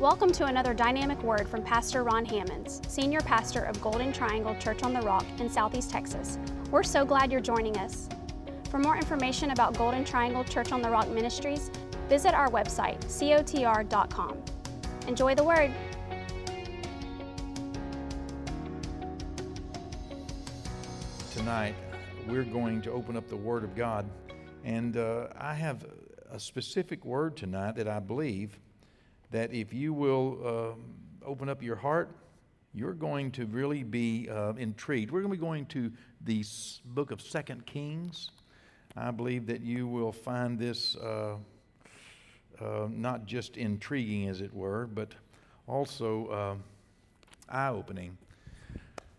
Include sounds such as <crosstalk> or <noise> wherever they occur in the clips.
Welcome to another dynamic word from Pastor Ron Hammonds, Senior Pastor of Golden Triangle Church on the Rock in Southeast Texas. We're so glad you're joining us. For more information about Golden Triangle Church on the Rock Ministries, visit our website, cotr.com. Enjoy the word. Tonight, we're going to open up the Word of God. And uh, I have a specific word tonight that I believe that if you will uh, open up your heart, you're going to really be uh, intrigued. We're going to be going to the book of Second Kings. I believe that you will find this uh, uh, not just intriguing, as it were, but also uh, eye opening.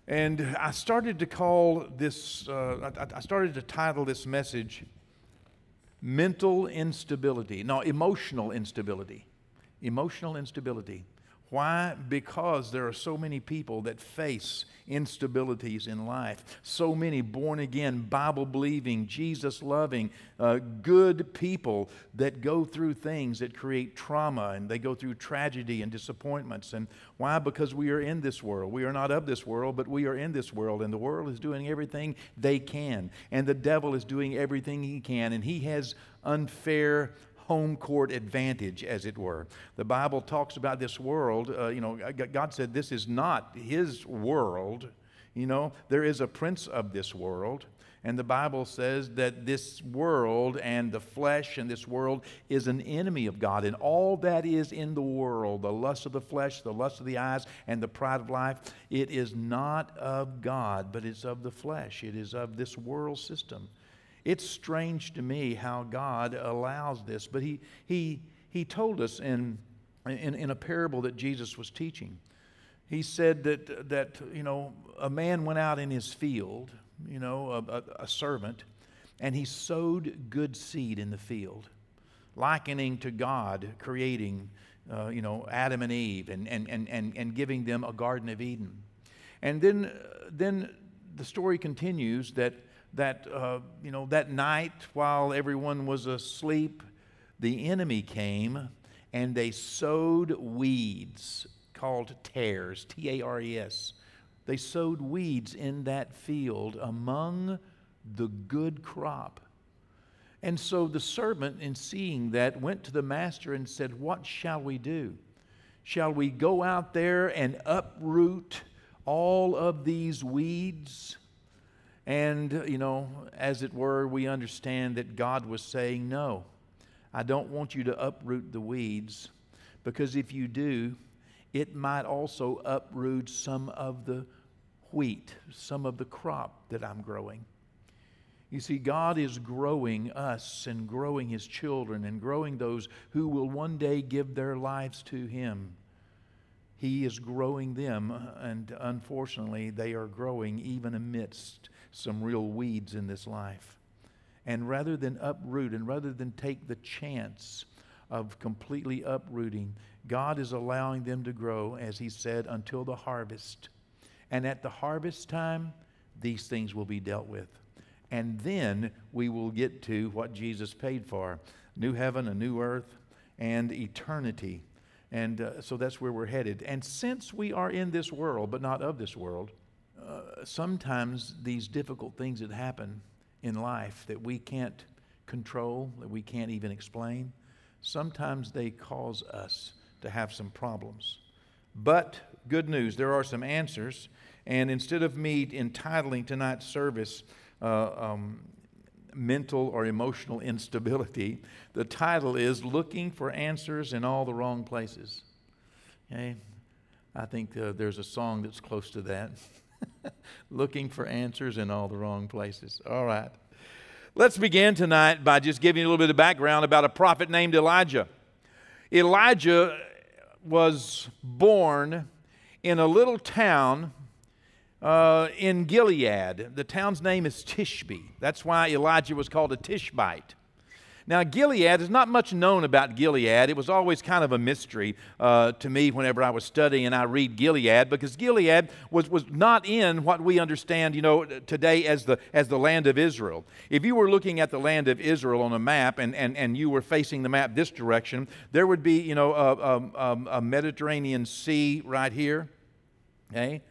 And I started to call this, uh, I, I started to title this message Mental Instability. No, emotional instability. Emotional instability. Why? Because there are so many people that face instabilities in life. So many born again, Bible believing, Jesus loving, uh, good people that go through things that create trauma and they go through tragedy and disappointments. And why? Because we are in this world. We are not of this world, but we are in this world. And the world is doing everything they can. And the devil is doing everything he can. And he has unfair home court advantage, as it were. The Bible talks about this world. Uh, you know, God said this is not His world. You know, there is a prince of this world. And the Bible says that this world and the flesh and this world is an enemy of God. And all that is in the world, the lust of the flesh, the lust of the eyes, and the pride of life, it is not of God, but it's of the flesh. It is of this world system. It's strange to me how God allows this, but He, he, he told us in, in, in a parable that Jesus was teaching. He said that, that, you know, a man went out in his field, you know, a, a, servant, and he sowed good seed in the field, likening to God creating, uh, you know, Adam and Eve and, and, and, and, and giving them a Garden of Eden. And then, then the story continues that that, uh, you know, that night while everyone was asleep, the enemy came and they sowed weeds called tares, T A R E S. They sowed weeds in that field among the good crop. And so the servant, in seeing that, went to the master and said, What shall we do? Shall we go out there and uproot all of these weeds? And, you know, as it were, we understand that God was saying, No, I don't want you to uproot the weeds, because if you do, it might also uproot some of the wheat, some of the crop that I'm growing. You see, God is growing us and growing His children and growing those who will one day give their lives to Him. He is growing them, and unfortunately, they are growing even amidst some real weeds in this life. And rather than uproot and rather than take the chance of completely uprooting, God is allowing them to grow, as He said, until the harvest. And at the harvest time, these things will be dealt with. And then we will get to what Jesus paid for new heaven, a new earth, and eternity. And uh, so that's where we're headed. And since we are in this world, but not of this world, uh, sometimes these difficult things that happen in life that we can't control, that we can't even explain, sometimes they cause us to have some problems. But good news, there are some answers. And instead of me entitling tonight's service, uh, um, mental or emotional <laughs> instability, the title is Looking for Answers in All the Wrong Places. Okay? I think uh, there's a song that's close to that. <laughs> <laughs> Looking for answers in all the wrong places. All right. Let's begin tonight by just giving you a little bit of background about a prophet named Elijah. Elijah was born in a little town uh, in Gilead. The town's name is Tishbe. That's why Elijah was called a Tishbite. Now, Gilead is not much known about Gilead. It was always kind of a mystery uh, to me whenever I was studying and I read Gilead because Gilead was, was not in what we understand, you know, today as the, as the land of Israel. If you were looking at the land of Israel on a map and, and, and you were facing the map this direction, there would be, you know, a, a, a Mediterranean Sea right here, okay?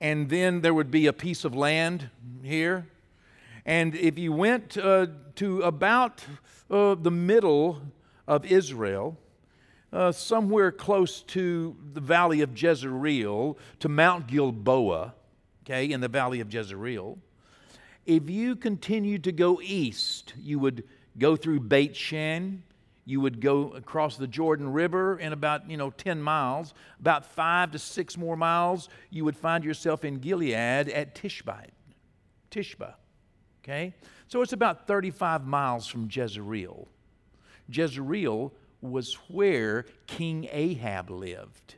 And then there would be a piece of land here. And if you went uh, to about uh, the middle of Israel, uh, somewhere close to the valley of Jezreel, to Mount Gilboa, okay, in the valley of Jezreel. If you continued to go east, you would go through Beit Shan, you would go across the Jordan River in about, you know, 10 miles. About five to six more miles, you would find yourself in Gilead at Tishbite. Tishba. Okay? So it's about 35 miles from Jezreel. Jezreel was where King Ahab lived.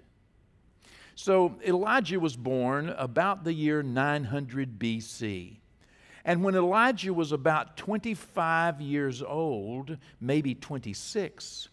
So Elijah was born about the year 900 BC. And when Elijah was about 25 years old, maybe 26,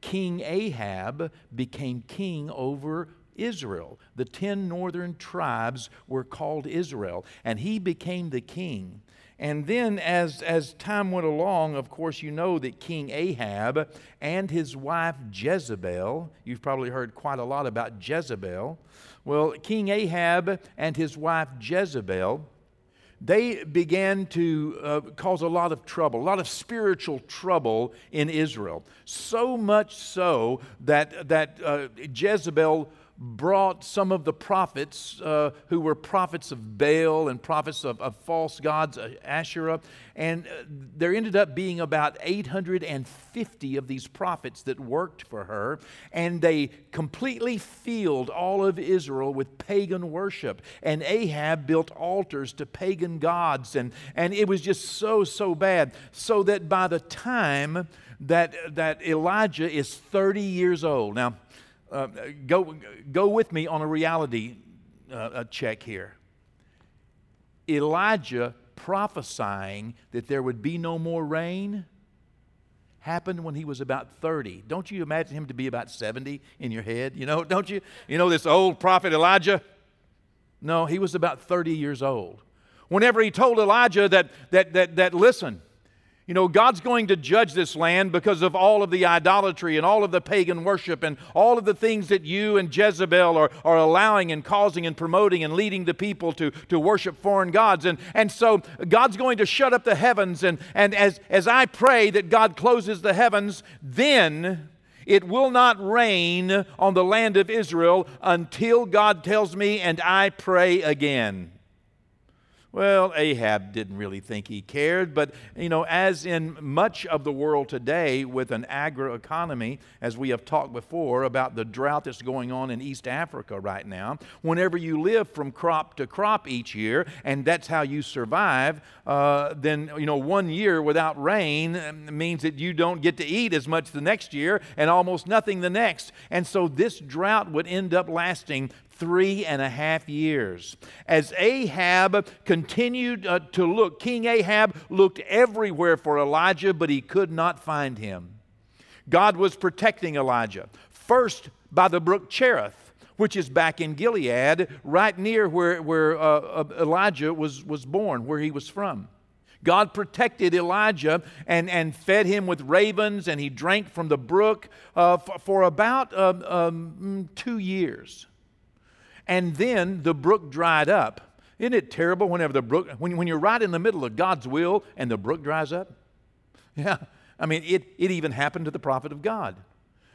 King Ahab became king over Israel. The 10 northern tribes were called Israel, and he became the king. And then, as, as time went along, of course, you know that King Ahab and his wife Jezebel, you've probably heard quite a lot about Jezebel. Well, King Ahab and his wife Jezebel, they began to uh, cause a lot of trouble, a lot of spiritual trouble in Israel. So much so that, that uh, Jezebel brought some of the prophets uh, who were prophets of Baal and prophets of, of false gods, uh, Asherah, and uh, there ended up being about 850 of these prophets that worked for her, and they completely filled all of Israel with pagan worship. And Ahab built altars to pagan gods, and, and it was just so, so bad. So that by the time that, that Elijah is 30 years old, now, uh, go, go with me on a reality uh, check here. Elijah prophesying that there would be no more rain happened when he was about 30. Don't you imagine him to be about 70 in your head? You know, don't you? You know this old prophet Elijah? No, he was about 30 years old. Whenever he told Elijah that, that, that, that listen, you know, God's going to judge this land because of all of the idolatry and all of the pagan worship and all of the things that you and Jezebel are, are allowing and causing and promoting and leading the people to, to worship foreign gods. And, and so God's going to shut up the heavens. And, and as, as I pray that God closes the heavens, then it will not rain on the land of Israel until God tells me and I pray again. Well, Ahab didn't really think he cared, but you know, as in much of the world today with an agro economy, as we have talked before about the drought that's going on in East Africa right now, whenever you live from crop to crop each year, and that's how you survive, uh, then you know, one year without rain um, means that you don't get to eat as much the next year and almost nothing the next. And so this drought would end up lasting three and a half years. As Ahab continued uh, to look, King Ahab looked everywhere for Elijah, but he could not find him. God was protecting Elijah, first by the brook Cherith, which is back in Gilead, right near where, where uh, uh Elijah was, was born, where he was from. God protected Elijah and, and fed him with ravens, and he drank from the brook uh, for, for, about um, um, two years and then the brook dried up. Isn't it terrible whenever the brook, when, when you're right in the middle of God's will and the brook dries up? Yeah, I mean, it, it even happened to the prophet of God.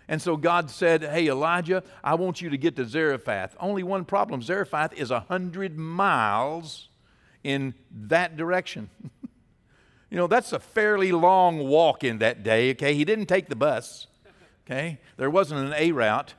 And so God said, Hey, Elijah, I want you to get to Zarephath. Only one problem Zarephath is 100 miles in that direction. <laughs> you know, that's a fairly long walk in that day, okay? He didn't take the bus, okay? There wasn't an A route.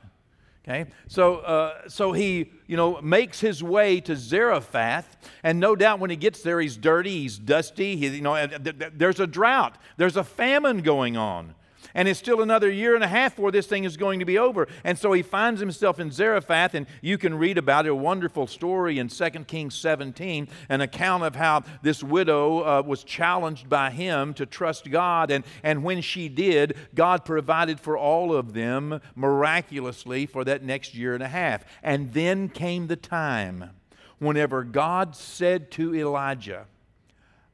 Okay, so uh, so he you know makes his way to Zarephath, and no doubt when he gets there, he's dirty, he's dusty. He, you know, there's a drought, there's a famine going on, And it's still another year and a half before this thing is going to be over. And so he finds himself in Zarephath, and you can read about it, a wonderful story in 2 Kings 17, an account of how this widow uh, was challenged by him to trust God. And, and when she did, God provided for all of them miraculously for that next year and a half. And then came the time whenever God said to Elijah,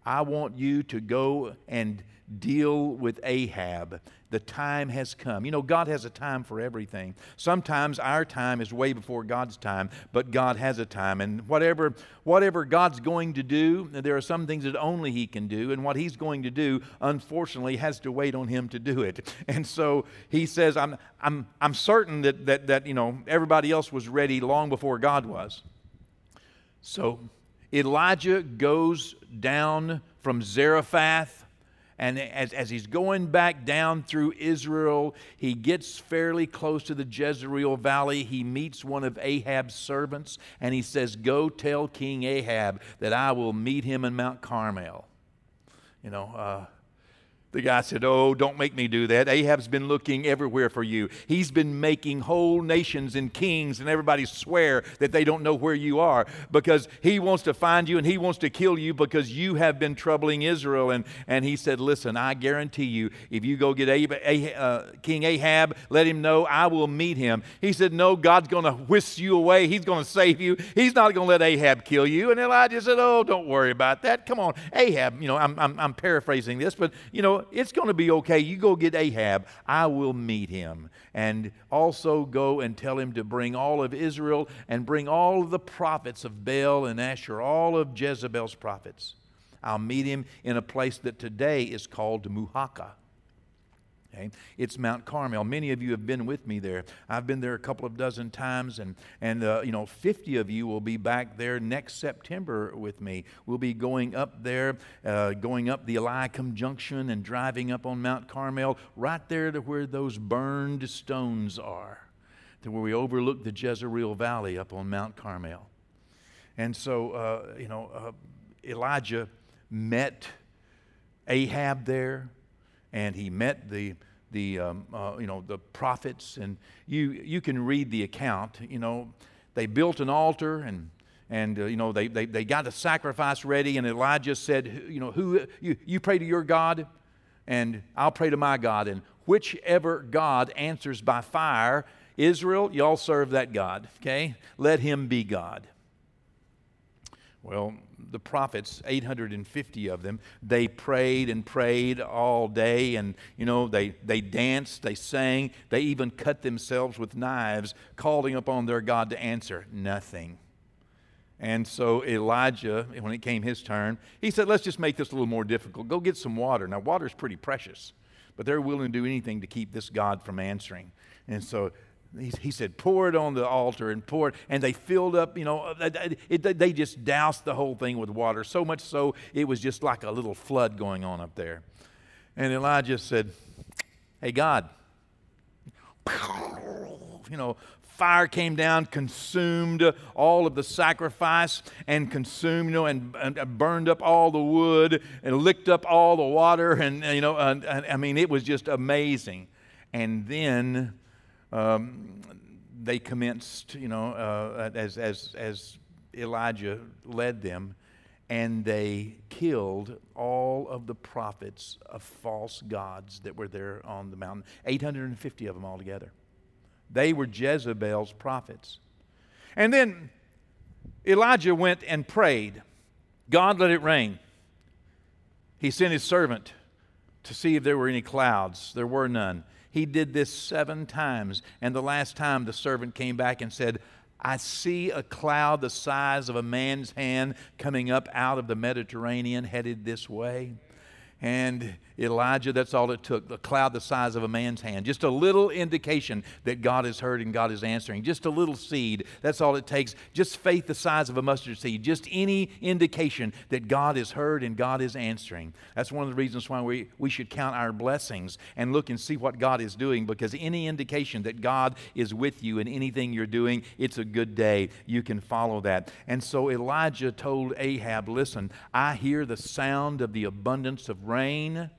I want you to go and deal with Ahab. The time has come. You know, God has a time for everything. Sometimes our time is way before God's time, but God has a time. And whatever, whatever God's going to do, there are some things that only He can do. And what He's going to do, unfortunately, has to wait on Him to do it. <laughs> And so He says, I'm, I'm, I'm certain that, that, that, you know, everybody else was ready long before God was. So Elijah goes down from Zarephath and as, as he's going back down through Israel, he gets fairly close to the Jezreel Valley. He meets one of Ahab's servants, and he says, Go tell King Ahab that I will meet him in Mount Carmel. You know, uh, the guy said, Oh, don't make me do that. Ahab's been looking everywhere for you. He's been making whole nations and kings and everybody swear that they don't know where you are because he wants to find you and he wants to kill you because you have been troubling Israel. And, and he said, Listen, I guarantee you, if you go get Ahab, uh, King Ahab, let him know I will meet him. He said, No, God's going to whisk you away. He's going to save you. He's not going to let Ahab kill you. And Elijah said, Oh, don't worry about that. Come on. Ahab, you know, I'm, I'm, I'm paraphrasing this, but, you know, it's going to be okay. You go get Ahab. I will meet him. And also go and tell him to bring all of Israel and bring all of the prophets of Baal and Asher, all of Jezebel's prophets. I'll meet him in a place that today is called Muhraka. Okay? It's Mount Carmel. Many of you have been with me there. I've been there a couple of dozen times, and, and uh, you know, 50 of you will be back there next September with me. We'll be going up there, uh, going up the Eliakim Junction and driving up on Mount Carmel, right there to where those burned stones are, to where we overlook the Jezreel Valley up on Mount Carmel. And so, uh, you know, uh, Elijah met Ahab there and he met the the um, uh, you know the prophets. And you you can read the account you know. They built an altar and and uh, you know they, they they got the sacrifice ready. And elijah said you know who you, you pray to your god and i'll pray to my god. And whichever god answers by fire israel y'all serve that god okay? Let him be god well the prophets, 850 of them, they prayed and prayed all day and, you know, they, they danced, they sang, they even cut themselves with knives, calling upon their God to answer. Nothing. And so Elijah, when it came his turn, he said, Let's just make this a little more difficult. Go get some water. Now, water is pretty precious, but they're willing to do anything to keep this God from answering. And so he, he said, pour it on the altar and pour it. And they filled up, you know, uh, uh, it, it, they just doused the whole thing with water, so much so it was just like a little flood going on up there. And Elijah said, Hey, God, you know, fire came down, consumed all of the sacrifice, and consumed, you know, and, and burned up all the wood, and licked up all the water, and you know, and, and, I mean, it was just amazing. And then um, they commenced, you know, uh, as, as, as Elijah led them, and they killed all of the prophets of false gods that were there on the mountain 850 of them altogether. They were Jezebel's prophets. And then Elijah went and prayed God, let it rain. He sent his servant to see if there were any clouds. There were none. He did this seven times. And the last time the servant came back and said, I see a cloud the size of a man's hand coming up out of the Mediterranean headed this way. And Elijah, that's all it took. The cloud the size of a man's hand. Just a little indication that God has heard and God is answering. Just a little seed. That's all it takes. Just faith the size of a mustard seed. Just any indication that God has heard and God is answering. That's one of the reasons why we, we should count our blessings and look and see what God is doing because any indication that God is with you in anything you're doing, it's a good day. You can follow that. And so Elijah told Ahab, Listen, I hear the sound of the abundance of rain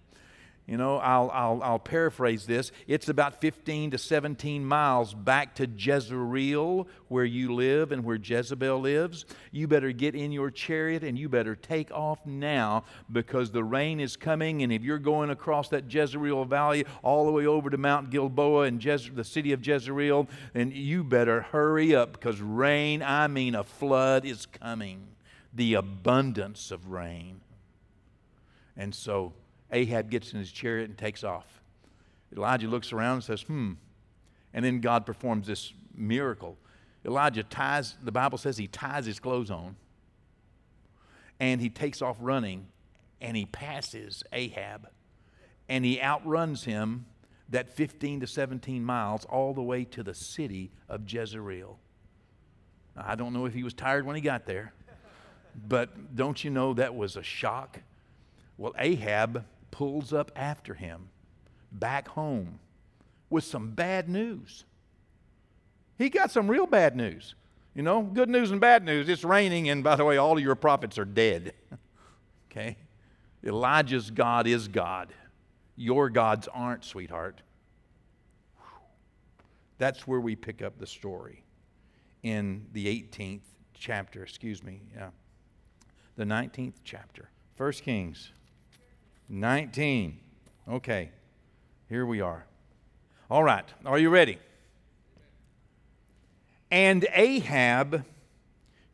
you know, I'll, I'll, I'll paraphrase this. It's about 15 to 17 miles back to Jezreel, where you live and where Jezebel lives. You better get in your chariot and you better take off now because the rain is coming. And if you're going across that Jezreel Valley all the way over to Mount Gilboa and Jez- the city of Jezreel, then you better hurry up because rain, I mean a flood, is coming. The abundance of rain. And so, Ahab gets in his chariot and takes off. Elijah looks around and says, hmm. And then God performs this miracle. Elijah ties, the Bible says he ties his clothes on and he takes off running and he passes Ahab and he outruns him that 15 to 17 miles all the way to the city of Jezreel. I don't know if he was tired when he got there, but don't you know that was a shock? Well, Ahab pulls up after him back home with some bad news. He got some real bad news. You know, good news and bad news. It's raining, and by the way, all of your prophets are dead. <laughs> okay? Elijah's God is God. Your gods aren't, sweetheart. That's where we pick up the story in the 18th chapter, excuse me, yeah. The 19th chapter. First Kings 19. Okay, here we are. All right, are you ready? And Ahab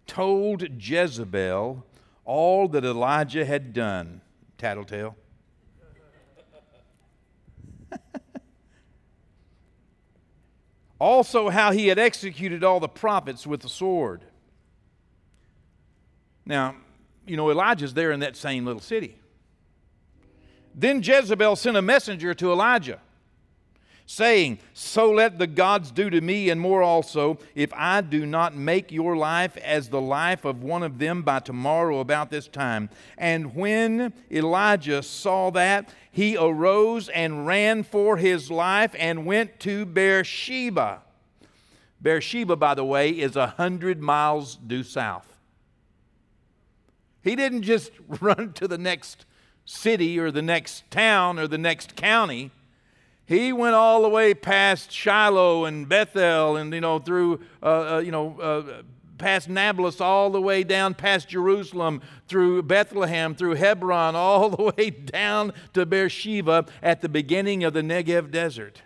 told Jezebel all that Elijah had done. Tattletale. also, how he had executed all the prophets with the sword. Now, you know, Elijah's there in that same little city. Then Jezebel sent a messenger to Elijah, saying, So let the gods do to me and more also, if I do not make your life as the life of one of them by tomorrow about this time. And when Elijah saw that, he arose and ran for his life and went to Beersheba. Beersheba, by the way, is a hundred miles due south. He didn't just <laughs> run to the next city or the next town or the next county. He went all the way past Shiloh and Bethel and, you know, through, uh, uh, you know, uh, past Nablus, all the way down past Jerusalem, through Bethlehem, through Hebron, <laughs> all the way down to Beersheba at the beginning of the Negev desert.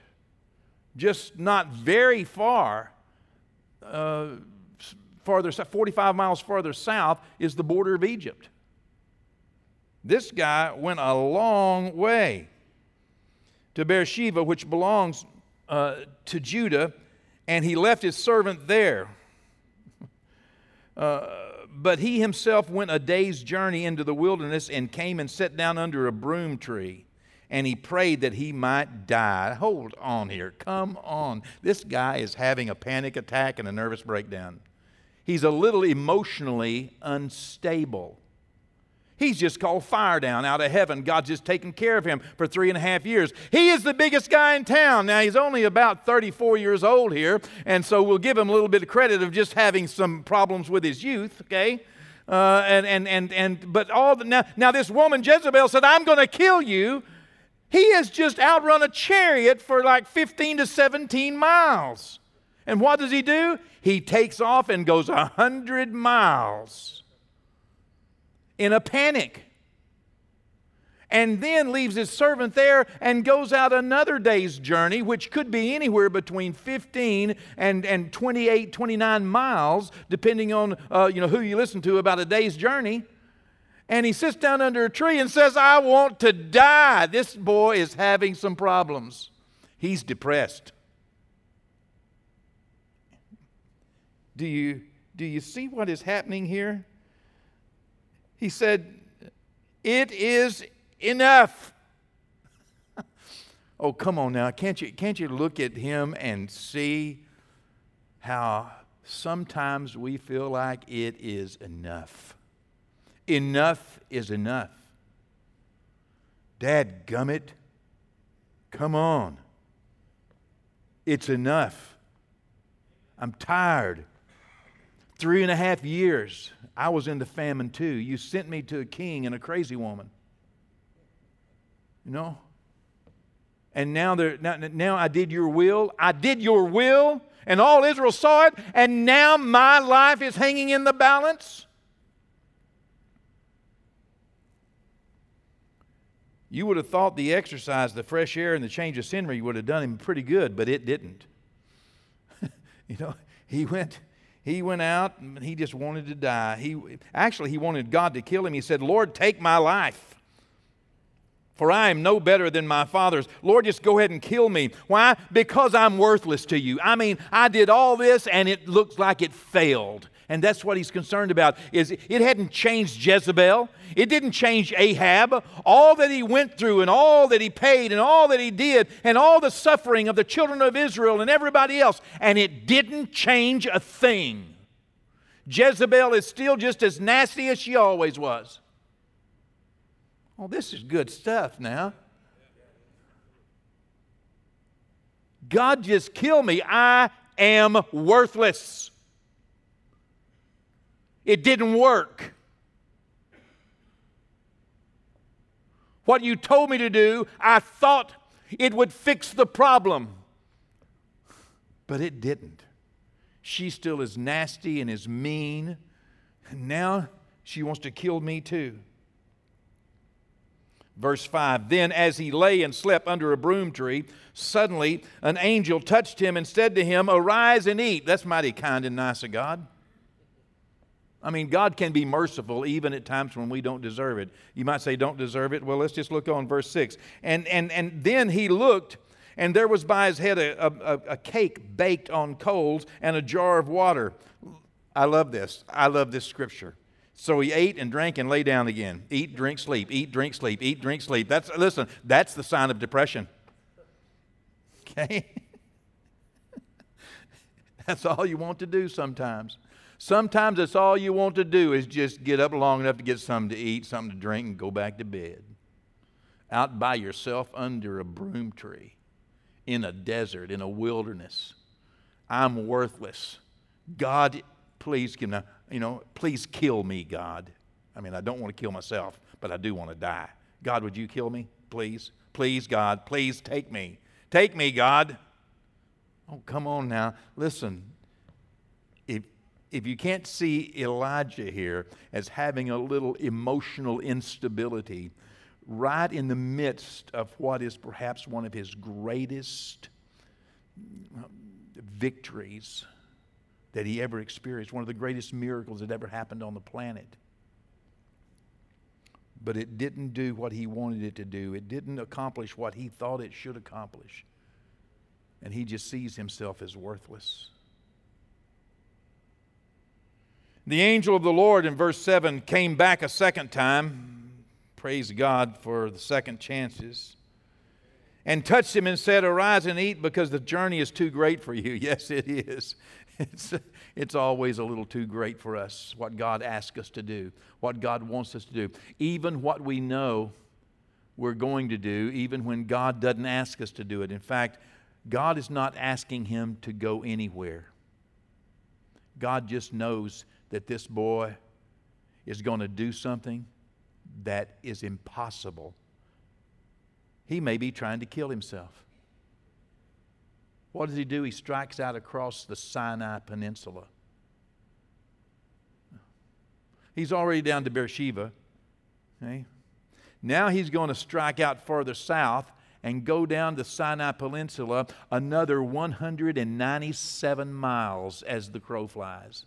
Just not very far, uh, farther, 45 miles farther south, is the border of Egypt. This guy went a long way to Beersheba, which belongs uh, to Judah, and he left his servant there. Uh, but he himself went a day's journey into the wilderness and came and sat down under a broom tree. And he prayed that he might die. Hold on here. Come on. This guy is having a panic attack and a nervous breakdown. He's a little emotionally unstable. He's just called fire down out of heaven. God's just taken care of him for three and a half years. He is the biggest guy in town. Now, he's only about 34 years old here, and so we'll give him a little bit of credit of just having some problems with his youth, okay? Uh, and, and, and, and, but all the, now, now this woman, Jezebel, said, I'm going to kill you. He has just outrun a chariot for like 15 to 17 miles. And what does he do? He takes off and goes 100 miles in a panic. And then leaves his servant there and goes out another day's journey, which could be anywhere between 15 and, and 28, 29 miles, depending on uh, you know, who you listen to about a day's journey. And he sits down under a tree and says, I want to die. This boy is having some problems. He's depressed. Do you, do you see what is happening here? He said, It is enough. <laughs> oh, come on now. Can't you, can't you look at him and see how sometimes we feel like it is enough? Enough is enough. Dad gummit, come on. It's enough. I'm tired. Three and a half years I was into famine too. You sent me to a king and a crazy woman. You know? And now, now, now I did your will. I did your will, and all Israel saw it, and now my life is hanging in the balance. You would have thought the exercise, the fresh air, and the change of scenery would have done him pretty good, but it didn't. <laughs> you know, he went, he went out and he just wanted to die. He actually he wanted God to kill him. He said, "Lord, take my life." For I am no better than my fathers. Lord, just go ahead and kill me. Why? Because I'm worthless to you. I mean, I did all this and it looks like it failed and that's what he's concerned about is it hadn't changed Jezebel. It didn't change Ahab. All that he went through and all that he paid and all that he did and all the suffering of the children of Israel and everybody else and it didn't change a thing. Jezebel is still just as nasty as she always was. Oh, this is good stuff now. God just killed me. I am worthless. It didn't work. What you told me to do, I thought it would fix the problem. But it didn't. She still is nasty and is mean. And now she wants to kill me too. Verse 5 Then, as he lay and slept under a broom tree, suddenly an angel touched him and said to him, Arise and eat. That's mighty kind and nice of God. I mean, God can be merciful even at times when we don't deserve it. You might say, don't deserve it. Well, let's just look on verse 6. And, and, and then he looked, and there was by his head a, a, a cake baked on coals and a jar of water. I love this. I love this scripture. So he ate and drank and lay down again. Eat, drink, sleep. Eat, drink, sleep. Eat, drink, sleep. That's listen, that's the sign of depression. <laughs> Okay? <laughs> that's all you want to do sometimes. Sometimes that's all you want to do is just get up long enough to get something to eat, something to drink, and go back to bed. Out by yourself under a broom tree, in a desert, in a wilderness. I'm worthless. God, please give me, you know, please kill me, God. I mean, I don't want to kill myself, but I do want to die. God, would you kill me? Please. Please, God, please take me. Take me, God. Oh, come on now. Listen, if you can't see Elijah here as having a little emotional instability, right in the midst of what is perhaps one of his greatest uh, victories that he ever experienced, one of the greatest miracles that ever happened on the planet. But it didn't do what he wanted it to do, it didn't accomplish what he thought it should accomplish. And he just sees himself as worthless. The angel of the Lord in verse 7 came back a second time. Praise God for the second chances. And touched him and said, Arise and eat because the journey is too great for you. <laughs> Yes, it is. <laughs> It's, it's always a little too great for us, what God asks us to do, what God wants us to do. Even what we know we're going to do, even when God doesn't ask us to do it. In fact, God is not asking him to go anywhere. God just knows that this boy is going to do something that is impossible. He may be trying to kill himself. What does he do? He strikes out across the Sinai Peninsula. He's already down to Beersheba. Okay? Now he's going to strike out further south and go down the Sinai Peninsula another 197 miles as the crow flies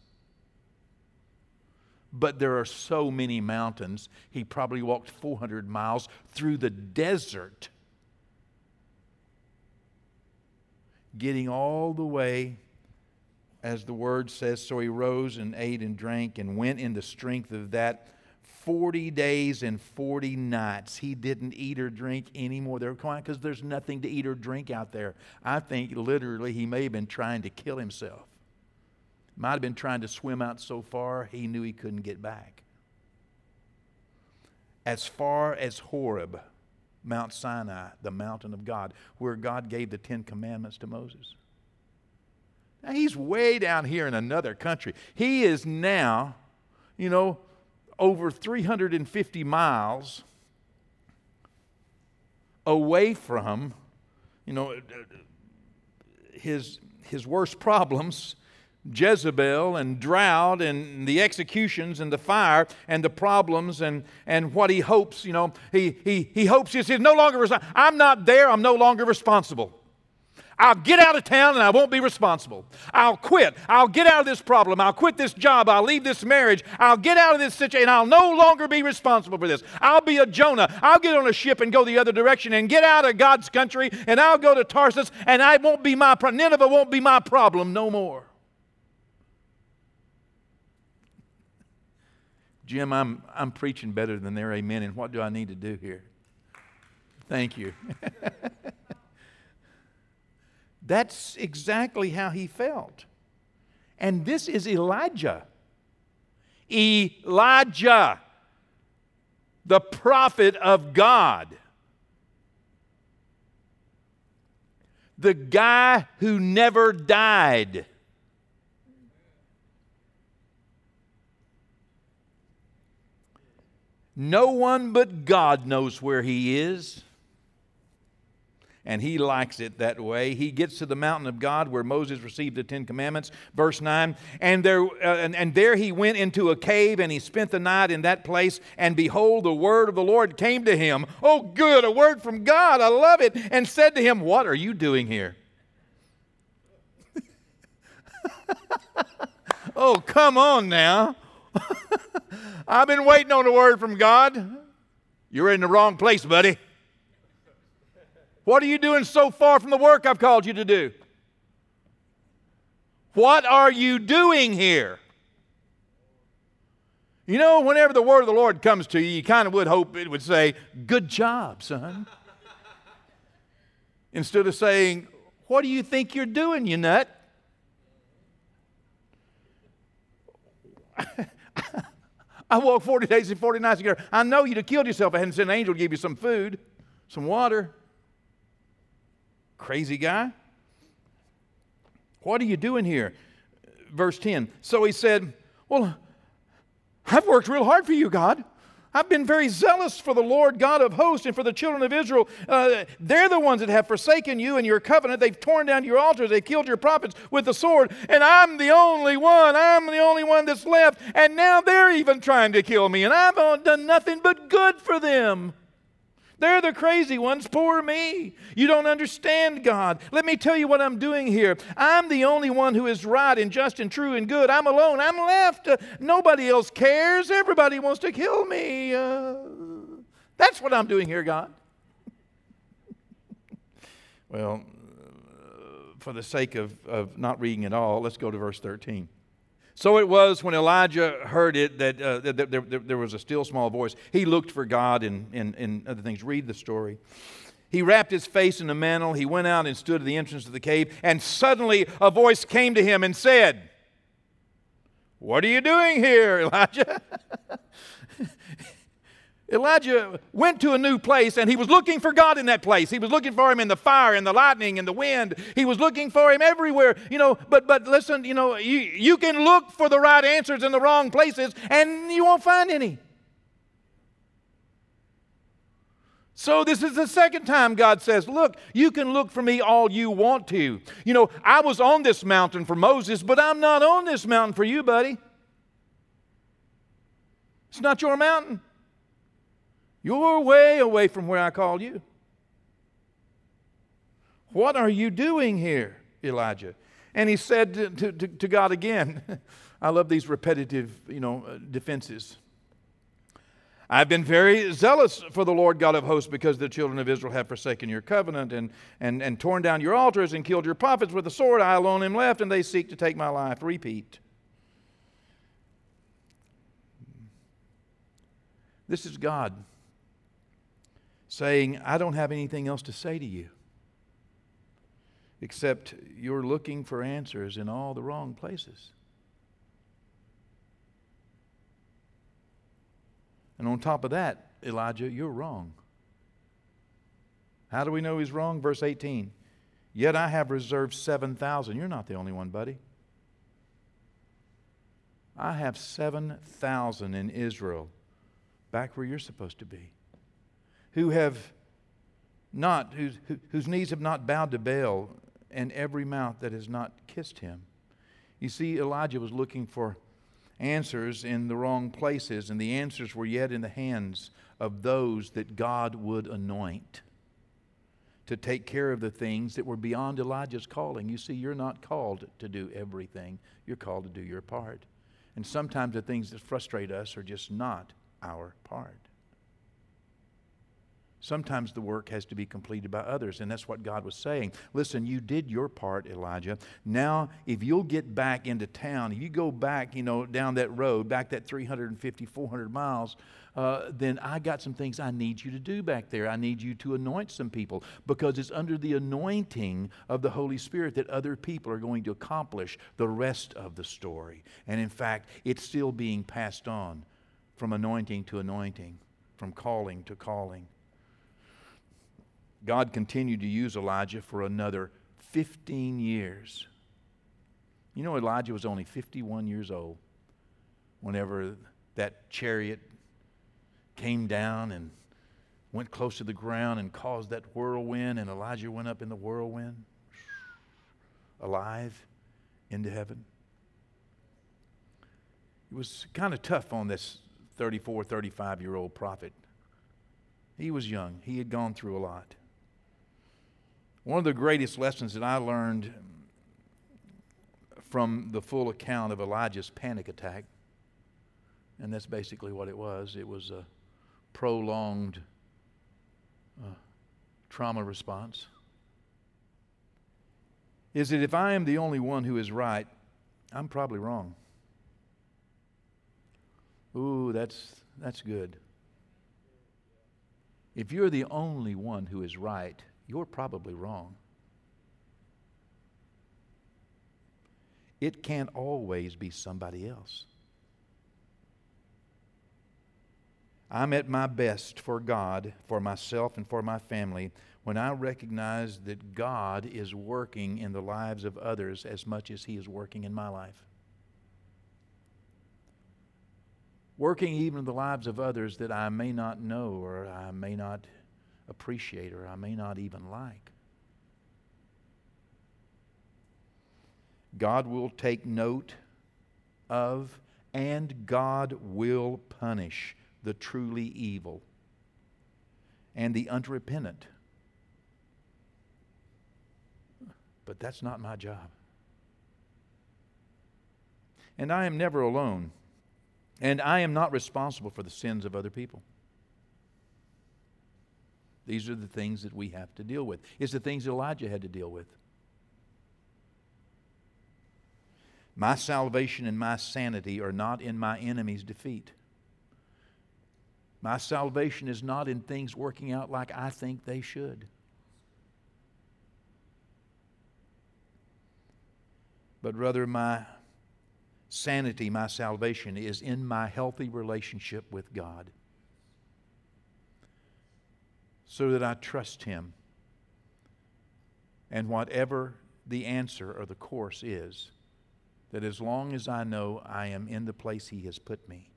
but there are so many mountains. He probably walked 400 miles through the desert, getting all the way, as the word says. So he rose and ate and drank and went in the strength of that 40 days and 40 nights. He didn't eat or drink anymore. They're because there's nothing to eat or drink out there. I think literally he may have been trying to kill himself. Might have been trying to swim out so far he knew he couldn't get back. As far as Horeb, Mount Sinai, the mountain of God, where God gave the Ten Commandments to Moses. Now, he's way down here in another country. He is now, you know, over 350 miles away from you know, his, his worst problems Jezebel and drought and the executions and the fire and the problems and, and what he hopes, you know, he, he, he hopes he says, no longer, I'm not there, I'm no longer responsible. I'll get out of town and I won't be responsible. I'll quit. I'll get out of this problem. I'll quit this job. I'll leave this marriage. I'll get out of this situation. I'll no longer be responsible for this. I'll be a Jonah. I'll get on a ship and go the other direction and get out of God's country and I'll go to Tarsus and I won't be my Nineveh won't be my problem no more. Jim, I'm, I'm preaching better than their amen, and what do I need to do here? Thank you. <laughs> That's exactly how he felt. And this is Elijah. Elijah, the prophet of God. The guy who never died. No one but God knows where he is and he likes it that way. He gets to the mountain of God where Moses received the Ten Commandments, verse 9, and there, uh, and, and there he went into a cave and he spent the night in that place, and behold, the word of the Lord came to him. Oh, good, a word from God, I love it, and said to him, What are you doing here? <laughs> oh, come on now. <laughs> I've been waiting on a word from God. You're in the wrong place, buddy. What are you doing so far from the work I've called you to do? What are you doing here? You know, whenever the word of the Lord comes to you, you kind of would hope it would say, Good job, son. <laughs> Instead of saying, What do you think you're doing, you nut? <laughs> I walked 40 days and 40 nights together. I know you'd have killed yourself if I hadn't sent an angel to give you some food, some water. Crazy guy. What are you doing here? Verse 10. So he said, Well, I've worked real hard for you, God. I've been very zealous for the Lord God of hosts and for the children of Israel. Uh, they're the ones that have forsaken you and your covenant. They've torn down your altars. They've killed your prophets with the sword. And I'm the only one. I'm the only one that's left. And now they're even trying to kill me. And I've done nothing but good for them. They're the crazy ones. Poor me. You don't understand God. Let me tell you what I'm doing here. I'm the only one who is right and just and true and good. I'm alone. I'm left. Uh, nobody else cares. Everybody wants to kill me. Uh, that's what I'm doing here, God. <laughs> well, uh, for the sake of, of not reading it all, let's go to verse 13. So it was when Elijah heard it that, uh, that, there, there, was a still small voice. He looked for God and, and, and other things. Read the story. He wrapped his face in a mantle. He went out and stood at the entrance of the cave. And suddenly a voice came to him and said, What are you doing here, <laughs> Elijah? <laughs> Elijah went to a new place and he was looking for God in that place. He was looking for him in the fire and the lightning and the wind. He was looking for him everywhere. You know, but but listen, you know, you, you can look for the right answers in the wrong places and you won't find any. So, this is the second time God says, Look, you can look for me all you want to. You know, I was on this mountain for Moses, but I'm not on this mountain for you, buddy. It's not your mountain. You're way away from where I called you. What are you doing here, Elijah? And he said to, to, to God again, <laughs> I love these repetitive, you know, uh, defenses. I've been very zealous for the Lord God of hosts because the children of Israel have forsaken your covenant and, and, and torn down your altars and killed your prophets with the sword. I alone am left, and they seek to take my life. Repeat. This is God saying, I don't have anything else to say to you except you're looking for answers in all the wrong places. And on top of that, Elijah, you're wrong. How do we know he's wrong? Verse 18. Yet I have reserved 7,000. You're not the only one, buddy. I have 7,000 in Israel, back where you're supposed to be who have not whose, whose knees have not bowed to Baal, and every mouth that has not kissed him. You see, Elijah was looking for answers in the wrong places, and the answers were yet in the hands of those that God would anoint to take care of the things that were beyond Elijah's calling. You see, you're not called to do everything, you're called to do your part. And sometimes the things that frustrate us are just not our part. Sometimes the work has to be completed by others, and that's what God was saying. Listen, you did your part, Elijah. Now, if you'll get back into town, if you go back, you know, down that road, back that 350, 400 miles, uh, then I got some things I need you to do back there. I need you to anoint some people because it's under the anointing of the Holy Spirit that other people are going to accomplish the rest of the story. And in fact, it's still being passed on from anointing to anointing, from calling to calling. God continued to use Elijah for another 15 years. You know, Elijah was only 51 years old whenever that chariot came down and went close to the ground and caused that whirlwind, and Elijah went up in the whirlwind, alive, into heaven. It was kind of tough on this 34, 35 year old prophet. He was young, he had gone through a lot. One of the greatest lessons that I learned from the full account of Elijah's panic attack, and that's basically what it was it was a prolonged uh, trauma response, is that if I am the only one who is right, I'm probably wrong. Ooh, that's, that's good. If you're the only one who is right, you're probably wrong. It can't always be somebody else. I'm at my best for God, for myself, and for my family when I recognize that God is working in the lives of others as much as He is working in my life. Working even in the lives of others that I may not know or I may not appreciate or I may not even like. God will take note of and God will punish the truly evil and the unrepentant. But that's not my job. And I am never alone. And I am not responsible for the sins of other people. These are the things that we have to deal with. It's the things Elijah had to deal with. My salvation and my sanity are not in my enemy's defeat. My salvation is not in things working out like I think they should. But rather, my sanity, my salvation is in my healthy relationship with God so that I trust Him. And whatever the answer or the course is, that as long as I know I am in the place He has put me,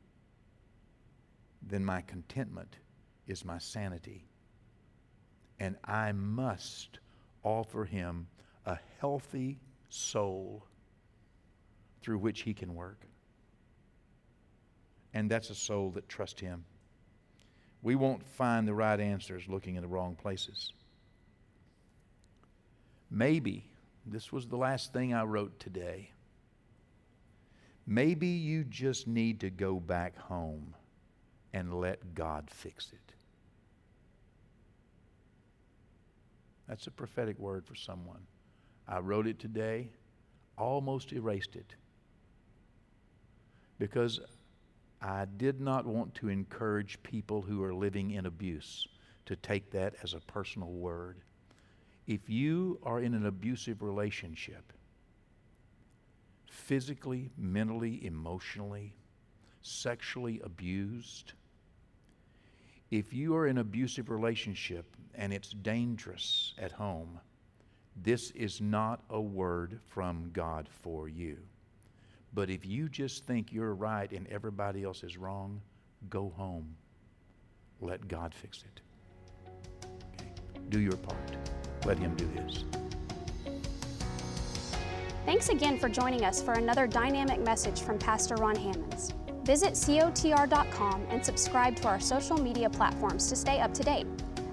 then my contentment is my sanity. And I must offer Him a healthy soul through which He can work. And that's a soul that trusts Him we won't find the right answers looking in the wrong places. Maybe, this was the last thing I wrote today. Maybe you just need to go back home and let God fix it. That's a prophetic word for someone. I wrote it today, almost erased it. Because I did not want to encourage people who are living in abuse to take that as a personal word. If you are in an abusive relationship, physically, mentally, emotionally, sexually abused, if you are in an abusive relationship and it's dangerous at home, this is not a word from God for you. But if you just think you're right and everybody else is wrong, go home. Let God fix it. Okay. do your part. Let Him do His. Thanks again for joining us for another dynamic message from Pastor Ron Hammonds. Visit cotr.com and subscribe to our social media platforms to stay up to date.